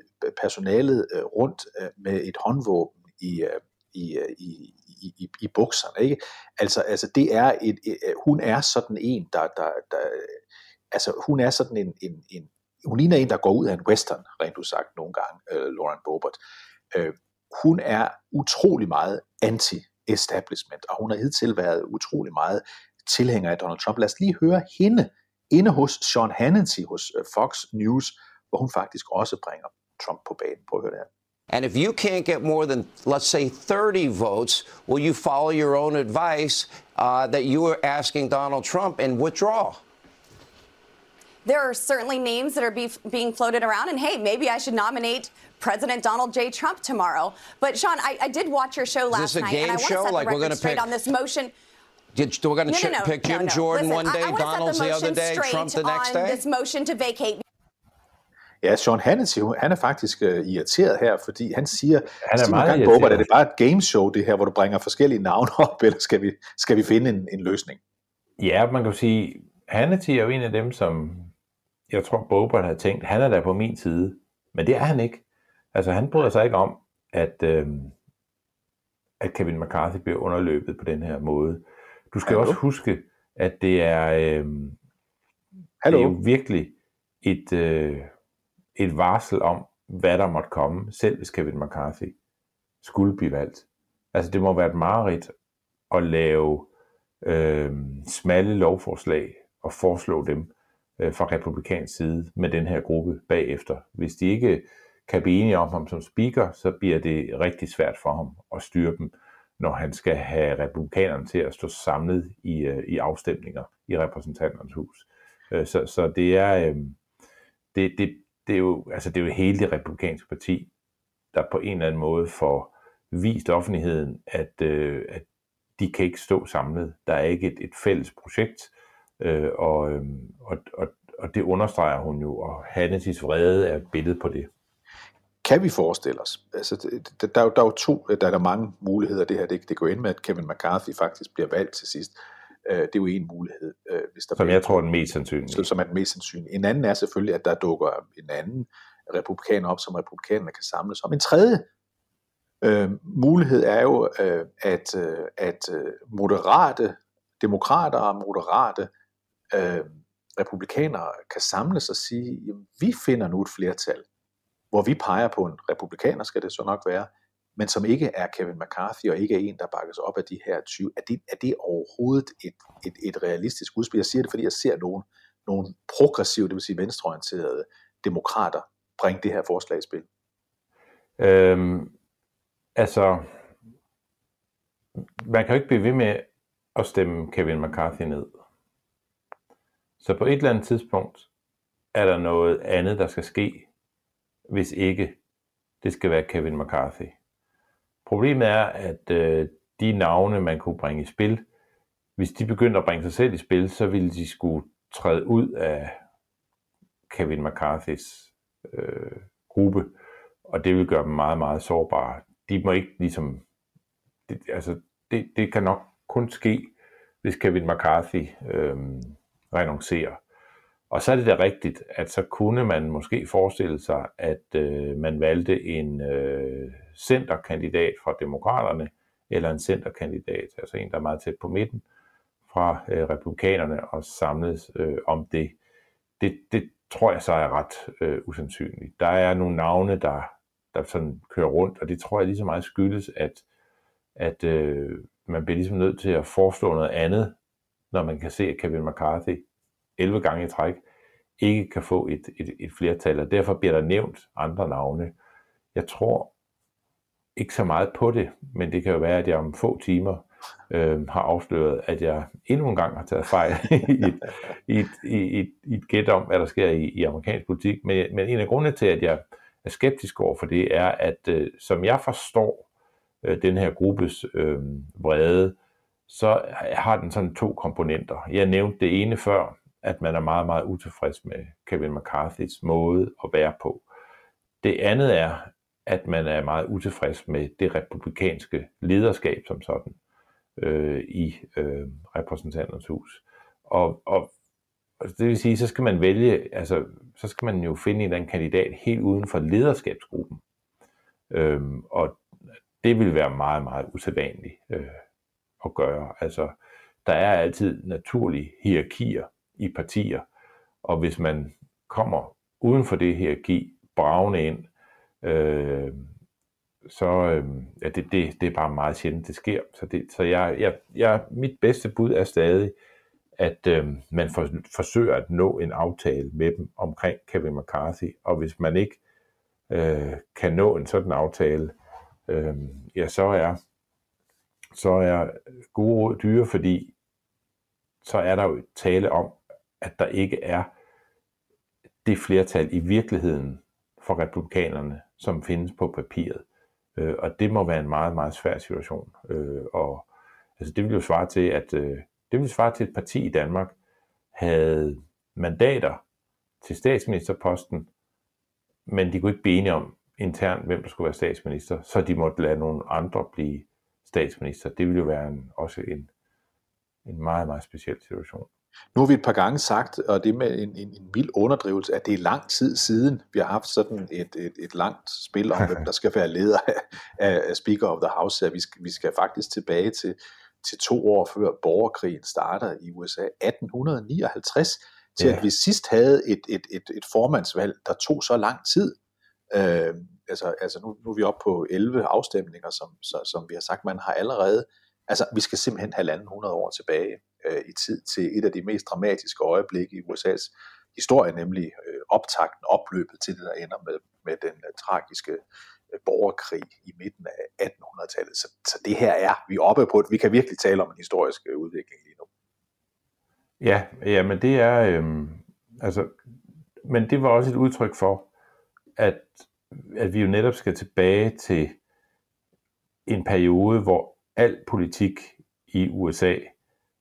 personalet øh, rundt øh, med et håndvåben i, øh, i, øh, i, i, i, i bukserne. Ikke? Altså, altså det er et, et, hun er sådan en, der, der, der altså hun er sådan en, en, en, hun ligner en, der går ud af en western, rent du sagt nogle gange, øh, Lauren Boebert. Øh, hun er utrolig meget anti-establishment, og hun har hidtil været utrolig meget tilhænger af Donald Trump. Lad os lige høre hende inde hos Sean Hannity hos øh, Fox News, hvor hun faktisk også bringer Trump på banen. Prøv at høre det her. And if you can't get more than, let's say, 30 votes, will you follow your own advice uh, that you are asking Donald Trump and withdraw? There are certainly names that are be- being floated around, and hey, maybe I should nominate President Donald J. Trump tomorrow. But Sean, I, I did watch your show last night, game and I want to show? set Like the we're record gonna straight pick- on this motion. Did, we're going to No, no, no, pick Jim no. Jordan Listen, one day, Donald's the the other day, Trump the next day? This motion to vacate Ja, Sean Hannity, han er faktisk uh, irriteret her, fordi han siger, Han er Stephen meget Gang er det bare et gameshow det her, hvor du bringer forskellige navne op, eller skal vi, skal vi finde en, en løsning? Ja, man kan jo sige, Hannity er jo en af dem, som jeg tror, Bobert har tænkt, han er der på min side. Men det er han ikke. Altså, han bryder sig ikke om, at, øh, at Kevin McCarthy bliver underløbet på den her måde. Du skal Hallo? også huske, at det er, øh, det Hallo? er jo virkelig et, øh, et varsel om, hvad der måtte komme, selv hvis Kevin McCarthy skulle blive valgt. Altså, det må være et mareridt at lave øh, smalle lovforslag og foreslå dem øh, fra republikansk side med den her gruppe bagefter. Hvis de ikke kan blive enige om ham som speaker, så bliver det rigtig svært for ham at styre dem, når han skal have republikanerne til at stå samlet i, øh, i afstemninger i repræsentanternes hus. Øh, så, så det er øh, det, det, det er jo altså det er jo hele det republikanske parti, der på en eller anden måde får vist offentligheden, at, øh, at de kan ikke stå samlet. Der er ikke et, et fælles projekt, øh, og, øh, og, og, og det understreger hun jo, og Hannes' vrede er et billede på det. Kan vi forestille os? Altså, der, er jo, der er jo to, der er der mange muligheder. Det her, det, det går ind med, at Kevin McCarthy faktisk bliver valgt til sidst. Øh, det er jo en mulighed. øh, Hvis der Som bliver- jeg tror er den mest sandsynlige. som er den mest sandsynlige. En anden er selvfølgelig, at der dukker en anden republikaner op, som republikanerne kan samles om. En tredje øh, mulighed er jo, øh, at, øh, at øh, moderate demokrater og moderate øh, republikanere kan samles og sige, jamen, vi finder nu et flertal, hvor vi peger på en republikaner, skal det så nok være, men som ikke er Kevin McCarthy og ikke er en, der bakkes op af de her 20. Er det, er det overhovedet et, et, et realistisk udspil? Jeg siger det, fordi jeg ser nogle, nogle progressive, det vil sige venstreorienterede demokrater bringe det her forslag i spil. Øhm, altså, man kan jo ikke blive ved med at stemme Kevin McCarthy ned. Så på et eller andet tidspunkt er der noget andet, der skal ske, hvis ikke det skal være Kevin McCarthy. Problemet er, at øh, de navne, man kunne bringe i spil, hvis de begyndte at bringe sig selv i spil, så ville de skulle træde ud af Kevin McCarthys øh, gruppe, og det vil gøre dem meget, meget sårbare. De må ikke ligesom, det, altså det, det kan nok kun ske, hvis Kevin McCarthy øh, renoncerer. Og så er det da rigtigt, at så kunne man måske forestille sig, at øh, man valgte en øh, centerkandidat fra Demokraterne, eller en centerkandidat, altså en, der er meget tæt på midten, fra øh, republikanerne, og samles øh, om det. det. Det tror jeg så er ret øh, usandsynligt. Der er nogle navne, der, der sådan kører rundt, og det tror jeg lige så meget skyldes, at, at øh, man bliver ligesom nødt til at foreslå noget andet, når man kan se, at Kevin McCarthy 11 gange i træk ikke kan få et, et, et flertal, og derfor bliver der nævnt andre navne. Jeg tror ikke så meget på det, men det kan jo være, at jeg om få timer øh, har afsløret, at jeg endnu en gang har taget fejl i, et, i, et, i, et, i et gæt om, hvad der sker i, i amerikansk politik. Men, men en af grundene til, at jeg er skeptisk over for det, er, at øh, som jeg forstår øh, den her gruppes øh, vrede, så har den sådan to komponenter. Jeg nævnte det ene før, at man er meget, meget utilfreds med Kevin McCarthy's måde at være på. Det andet er, at man er meget utilfreds med det republikanske lederskab som sådan øh, i øh, repræsentanternes hus. Og, og det vil sige, så skal man vælge, altså så skal man jo finde en eller anden kandidat helt uden for lederskabsgruppen. Øhm, og det vil være meget, meget usædvanligt øh, at gøre. Altså, der er altid naturlige hierarkier i partier, og hvis man kommer uden for det hierarki, bravende ind, øh, så øh, ja, det, det, det er bare meget sjældent, det sker. Så, det, så jeg, jeg, jeg, mit bedste bud er stadig, at øh, man for, forsøger at nå en aftale med dem omkring Kevin McCarthy, og hvis man ikke øh, kan nå en sådan aftale, øh, ja, så er, så er gode råd dyre, fordi så er der jo tale om, at der ikke er det flertal i virkeligheden for republikanerne, som findes på papiret. Øh, og det må være en meget, meget svær situation. Øh, og altså, det vil jo svare til, at øh, det vil svare til, at et parti i Danmark havde mandater til statsministerposten, men de kunne ikke blive enige om internt, hvem der skulle være statsminister, så de måtte lade nogle andre blive statsminister. Det ville jo være en, også en, en meget, meget speciel situation. Nu har vi et par gange sagt, og det med en, en, en vild underdrivelse, at det er lang tid siden, vi har haft sådan et, et, et langt spil om, hvem der skal være leder af, af Speaker of the House. Vi skal, vi skal faktisk tilbage til, til to år før borgerkrigen starter i USA, 1859, til ja. at vi sidst havde et, et, et, et formandsvalg, der tog så lang tid. Øh, altså, altså nu, nu er vi oppe på 11 afstemninger, som, så, som vi har sagt, man har allerede, altså vi skal simpelthen have landet 100 år tilbage øh, i tid til et af de mest dramatiske øjeblikke i USA's historie, nemlig øh, optakten, opløbet til det, der ender med, med den øh, tragiske øh, borgerkrig i midten af 1800-tallet. Så, så det her er, vi er oppe på, vi kan virkelig tale om en historisk øh, udvikling lige nu. Ja, ja men det er, øh, altså, men det var også et udtryk for, at, at vi jo netop skal tilbage til en periode, hvor al politik i USA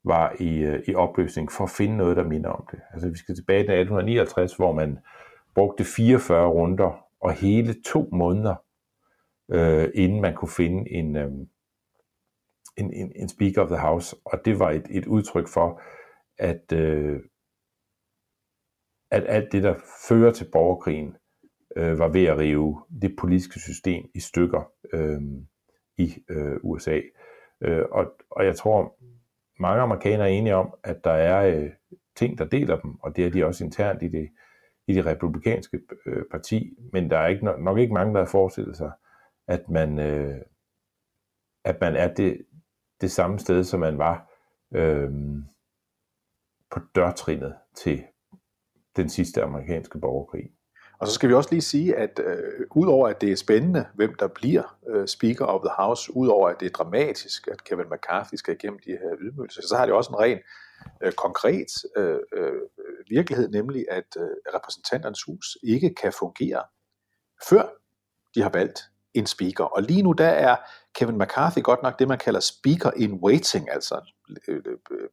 var i, øh, i opløsning for at finde noget, der minder om det. Altså vi skal tilbage til 1859, hvor man brugte 44 runder og hele to måneder, øh, inden man kunne finde en, øh, en, en, en Speaker of the House. Og det var et, et udtryk for, at, øh, at alt det, der fører til borgerkrigen, øh, var ved at rive det politiske system i stykker øh, i øh, USA. Øh, og, og jeg tror, mange amerikanere er enige om, at der er øh, ting, der deler dem, og det er de også internt i det, i det republikanske øh, parti, men der er ikke, nok ikke mange, der har forestillet sig, at man, øh, at man er det, det samme sted, som man var øh, på dørtrinnet til den sidste amerikanske borgerkrig. Og så skal vi også lige sige, at øh, udover at det er spændende, hvem der bliver øh, Speaker of the House, udover at det er dramatisk, at Kevin McCarthy skal igennem de her ydmygelser, så har det også en ren øh, konkret øh, øh, virkelighed, nemlig at øh, repræsentanternes hus ikke kan fungere, før de har valgt en speaker. Og lige nu der er Kevin McCarthy godt nok det, man kalder speaker in waiting, altså øh, øh, øh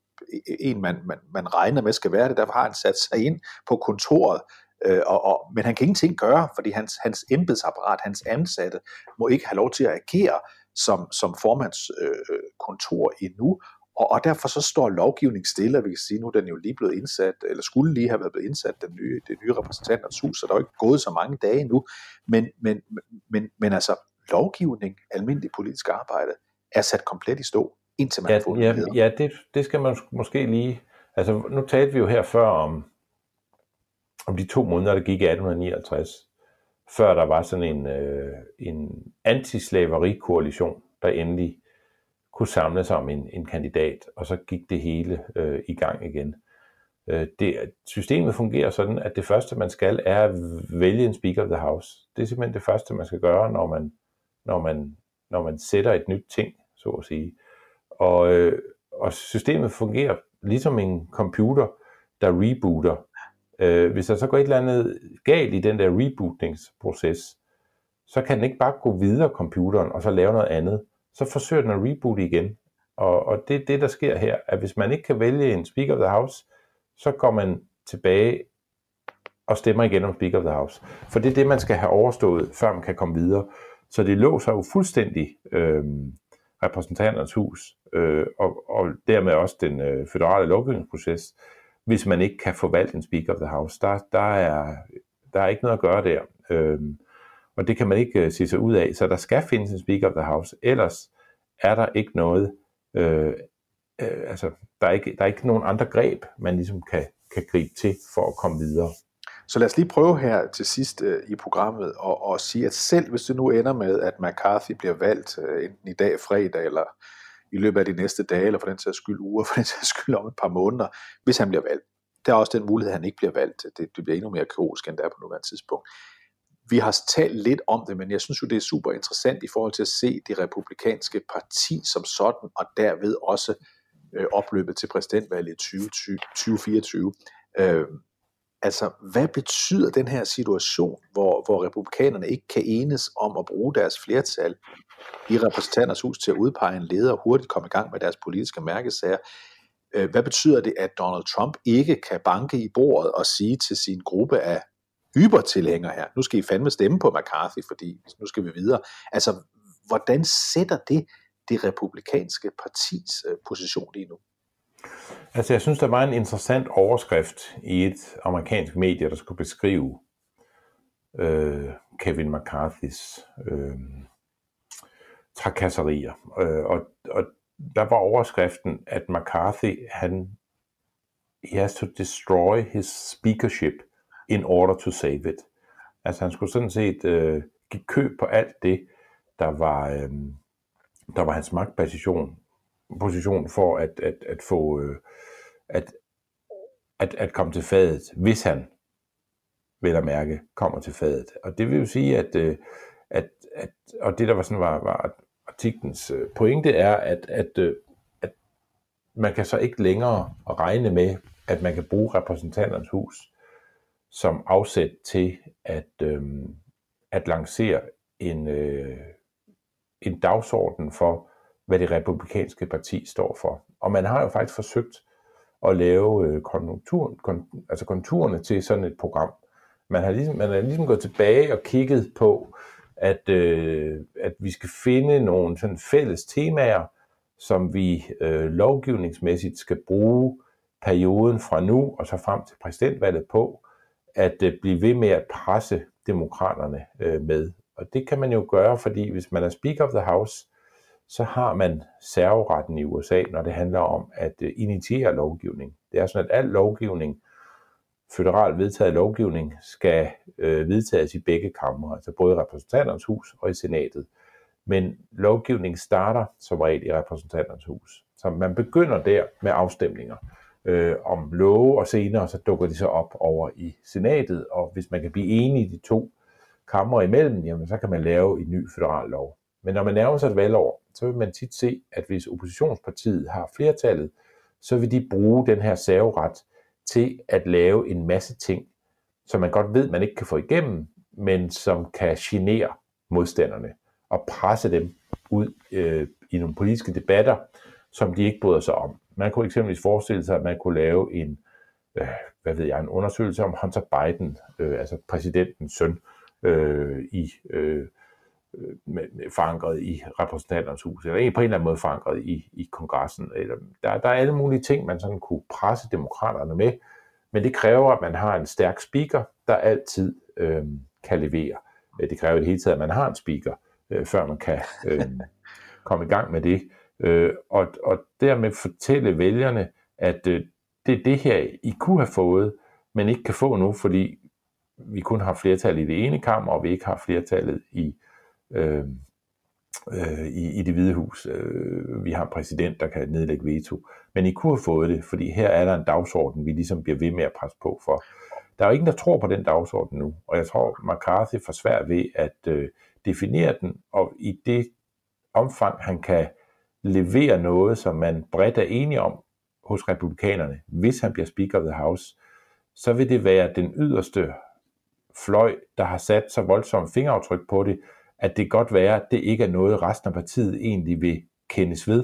en, man, man, man regner med skal være det. Derfor har han sat sig ind på kontoret Øh, og, og, men han kan ingenting gøre, fordi hans, hans embedsapparat, hans ansatte, må ikke have lov til at agere som, som formandskontor øh, endnu, og, og derfor så står lovgivningen stille, og vi kan sige, nu er den jo lige blevet indsat, eller skulle lige have været blevet indsat, den nye, det nye repræsentanters hus, så der er jo ikke gået så mange dage nu, men, men, men, men altså lovgivning, almindelig politisk arbejde, er sat komplet i stå, indtil man ja, har fået ja, ja det, det skal man måske lige, altså nu talte vi jo her før om, om de to måneder, der gik i 1859, før der var sådan en, øh, en antislaveri-koalition, der endelig kunne samle sig om en, en kandidat, og så gik det hele øh, i gang igen. Øh, det, systemet fungerer sådan, at det første, man skal, er at vælge en Speaker of the House. Det er simpelthen det første, man skal gøre, når man, når man, når man sætter et nyt ting, så at sige. Og, øh, og systemet fungerer ligesom en computer, der rebooter. Øh, hvis der så går et eller andet galt i den der rebootingsproces, så kan den ikke bare gå videre computeren og så lave noget andet. Så forsøger den at reboote igen. Og, og det er det, der sker her, at hvis man ikke kan vælge en Speaker of the House, så går man tilbage og stemmer igen om Speaker of the House. For det er det, man skal have overstået, før man kan komme videre. Så det låser jo fuldstændig øh, repræsentanternes hus, øh, og, og dermed også den øh, føderale lovgivningsproces, hvis man ikke kan forvalte en Speaker of the House. Der, der, er, der er ikke noget at gøre der. Øhm, og det kan man ikke øh, sige sig ud af. Så der skal findes en Speaker of the House. Ellers er der ikke noget, øh, øh, altså der er, ikke, der er ikke nogen andre greb, man ligesom kan, kan gribe til for at komme videre. Så lad os lige prøve her til sidst øh, i programmet og, og sige, at selv hvis det nu ender med, at McCarthy bliver valgt øh, enten i dag, fredag, eller i løbet af de næste dage, eller for den sags skyld uger, for den sags skyld om et par måneder, hvis han bliver valgt. Der er også den mulighed, at han ikke bliver valgt. Det, det bliver endnu mere kaotisk, end det er på nuværende tidspunkt. Vi har talt lidt om det, men jeg synes jo, det er super interessant i forhold til at se det republikanske parti som sådan, og derved også øh, opløbet til præsidentvalget i 2020, 2024. Øh, Altså, hvad betyder den her situation, hvor, hvor republikanerne ikke kan enes om at bruge deres flertal i repræsentanters hus til at udpege en leder og hurtigt komme i gang med deres politiske mærkesager? Øh, hvad betyder det, at Donald Trump ikke kan banke i bordet og sige til sin gruppe af hypertilhængere her, nu skal I fandme stemme på McCarthy, fordi nu skal vi videre. Altså, hvordan sætter det det republikanske partis øh, position lige nu? Altså, jeg synes, der var en interessant overskrift i et amerikansk medie, der skulle beskrive øh, Kevin McCarthy's øh, trakasserier. Øh, og, og der var overskriften, at McCarthy, han he has to destroy his speakership in order to save it. Altså han skulle sådan set øh, give køb på alt det, der var, øh, der var hans magtposition position for at, at, at få øh, at, at, at komme til fadet, hvis han vel at mærke kommer til fadet. Og det vil jo sige, at, øh, at, at og det der var sådan var, var artiklens øh, pointe er, at, at, øh, at man kan så ikke længere regne med, at man kan bruge repræsentanternes hus som afsæt til at, øh, at lancere en, øh, en dagsorden for, hvad det republikanske parti står for. Og man har jo faktisk forsøgt at lave øh, konjunktur, kon, altså konturerne til sådan et program. Man har ligesom, man har ligesom gået tilbage og kigget på, at, øh, at vi skal finde nogle sådan fælles temaer, som vi øh, lovgivningsmæssigt skal bruge perioden fra nu og så frem til præsidentvalget på, at øh, blive ved med at presse demokraterne øh, med. Og det kan man jo gøre, fordi hvis man er Speaker of the House, så har man serveretten i USA, når det handler om at øh, initiere lovgivning. Det er sådan, at al lovgivning, føderal vedtaget lovgivning, skal øh, vedtages i begge kamre, altså både i repræsentanternes hus og i senatet. Men lovgivning starter som regel i repræsentanternes hus. Så man begynder der med afstemninger øh, om love, og senere så dukker de så op over i senatet, og hvis man kan blive enige i de to kamre imellem, jamen så kan man lave en ny federal lov. Men når man nærmer sig et valgår, så vil man tit se, at hvis oppositionspartiet har flertallet, så vil de bruge den her serveret til at lave en masse ting, som man godt ved, man ikke kan få igennem, men som kan genere modstanderne og presse dem ud øh, i nogle politiske debatter, som de ikke bryder sig om. Man kunne eksempelvis forestille sig, at man kunne lave en, øh, hvad ved jeg, en undersøgelse om Hunter Biden, øh, altså præsidentens søn, øh, i øh, med, forankret i repræsentanternes hus, eller på en eller anden måde forankret i, i kongressen. Eller, der, der er alle mulige ting, man sådan kunne presse demokraterne med, men det kræver, at man har en stærk speaker, der altid øh, kan levere. Det kræver i det hele taget, at man har en speaker, øh, før man kan øh, komme i gang med det. Øh, og, og dermed fortælle vælgerne, at øh, det er det her, I kunne have fået, men ikke kan få nu, fordi vi kun har flertal i det ene kammer, og vi ikke har flertallet i øh, Øh, øh, i, i det hvide hus. Øh, vi har en præsident, der kan nedlægge veto. Men I kunne have fået det, fordi her er der en dagsorden, vi ligesom bliver ved med at presse på for. Der er jo ingen, der tror på den dagsorden nu, og jeg tror, McCarthy får svært ved at øh, definere den, og i det omfang, han kan levere noget, som man bredt er enige om hos republikanerne, hvis han bliver Speaker of the House, så vil det være den yderste fløj, der har sat så voldsomme fingeraftryk på det, at det godt være, at det ikke er noget, resten af partiet egentlig vil kendes ved.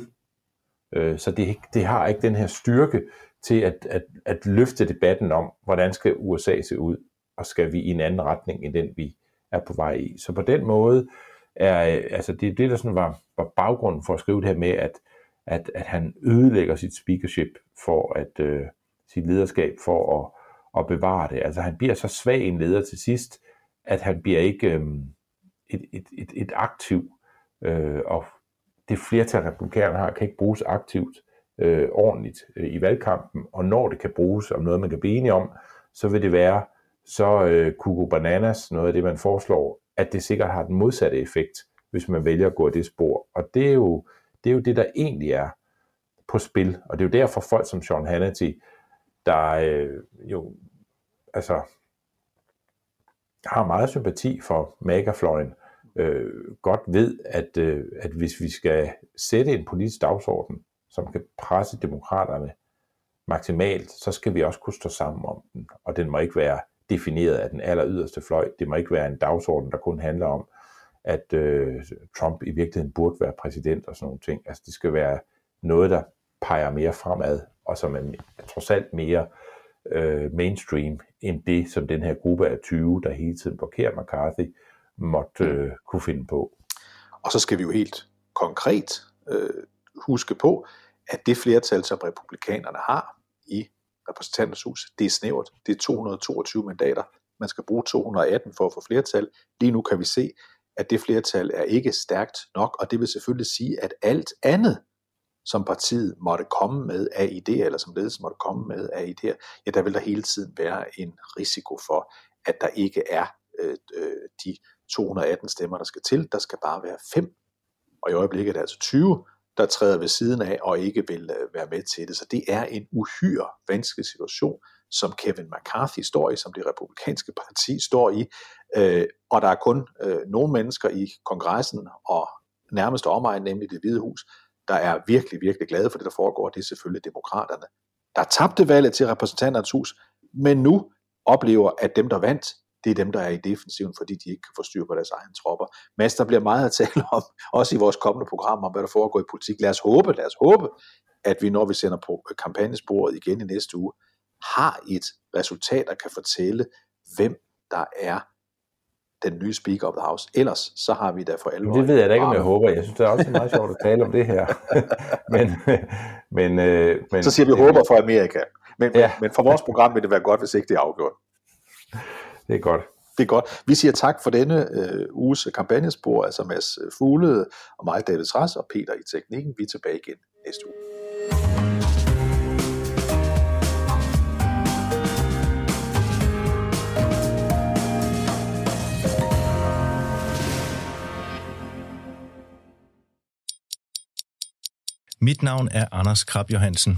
Øh, så det, det har ikke den her styrke til at, at, at løfte debatten om, hvordan skal USA se ud, og skal vi i en anden retning end den, vi er på vej i. Så på den måde er, øh, altså det, det der sådan var, var baggrunden for at skrive det her med, at, at, at han ødelægger sit speakership for at, øh, sit lederskab for at, at bevare det. Altså han bliver så svag en leder til sidst, at han bliver ikke øh, et, et, et, et aktiv, øh, og det flertal republikanerne har, kan ikke bruges aktivt øh, ordentligt øh, i valgkampen, og når det kan bruges om noget, man kan blive enige om, så vil det være så øh, Kugo Bananas, noget af det, man foreslår, at det sikkert har den modsatte effekt, hvis man vælger at gå det spor. Og det er jo det, er jo det der egentlig er på spil. Og det er jo derfor folk som Sean Hannity, der øh, jo altså har meget sympati for megafløjen, øh, godt ved, at, øh, at hvis vi skal sætte en politisk dagsorden, som kan presse demokraterne maksimalt, så skal vi også kunne stå sammen om den. Og den må ikke være defineret af den aller yderste fløj. Det må ikke være en dagsorden, der kun handler om, at øh, Trump i virkeligheden burde være præsident og sådan nogle ting. Altså det skal være noget, der peger mere fremad, og som er trods alt mere øh, mainstream, end det, som den her gruppe af 20, der hele tiden blokerer McCarthy, måtte øh, kunne finde på. Og så skal vi jo helt konkret øh, huske på, at det flertal, som republikanerne har i repræsentanters hus, det er snævert. Det er 222 mandater. Man skal bruge 218 for at få flertal. Lige nu kan vi se, at det flertal er ikke stærkt nok, og det vil selvfølgelig sige, at alt andet, som partiet måtte komme med af idéer, eller som ledelsen måtte komme med af idéer, ja, der vil der hele tiden være en risiko for, at der ikke er øh, øh de 218 stemmer, der skal til. Der skal bare være fem, og i øjeblikket er det altså 20, der træder ved siden af og ikke vil øh, være med til det. Så det er en uhyre vanskelig situation, som Kevin McCarthy står i, som det republikanske parti står i. Øh, og der er kun øh, nogle mennesker i kongressen og nærmest omegn, nemlig det hvide hus, der er virkelig, virkelig glade for det, der foregår. Det er selvfølgelig demokraterne, der tabte valget til repræsentanternes hus, men nu oplever, at dem, der vandt, det er dem, der er i defensiven, fordi de ikke kan få styr på deres egne tropper. Mads, der bliver meget at tale om, også i vores kommende program, om hvad der foregår i politik. Lad os håbe, lad os håbe, at vi, når vi sender på kampagnesporet igen i næste uge, har et resultat, der kan fortælle, hvem der er den nye Speaker of the House. Ellers så har vi da for alvor... Det ved jeg da ikke, om jeg håber. Jeg synes, det er også meget sjovt at tale om det her. men, men, øh, men, så siger vi håber for Amerika. Men, ja. men for vores program vil det være godt, hvis ikke det er afgjort. Det er godt. Det er godt. Vi siger tak for denne øh, uges kampagnespor, altså Mads Fugle og mig, David Træs og Peter i teknikken. Vi er tilbage igen næste uge. Mit navn er Anders Krab Johansen.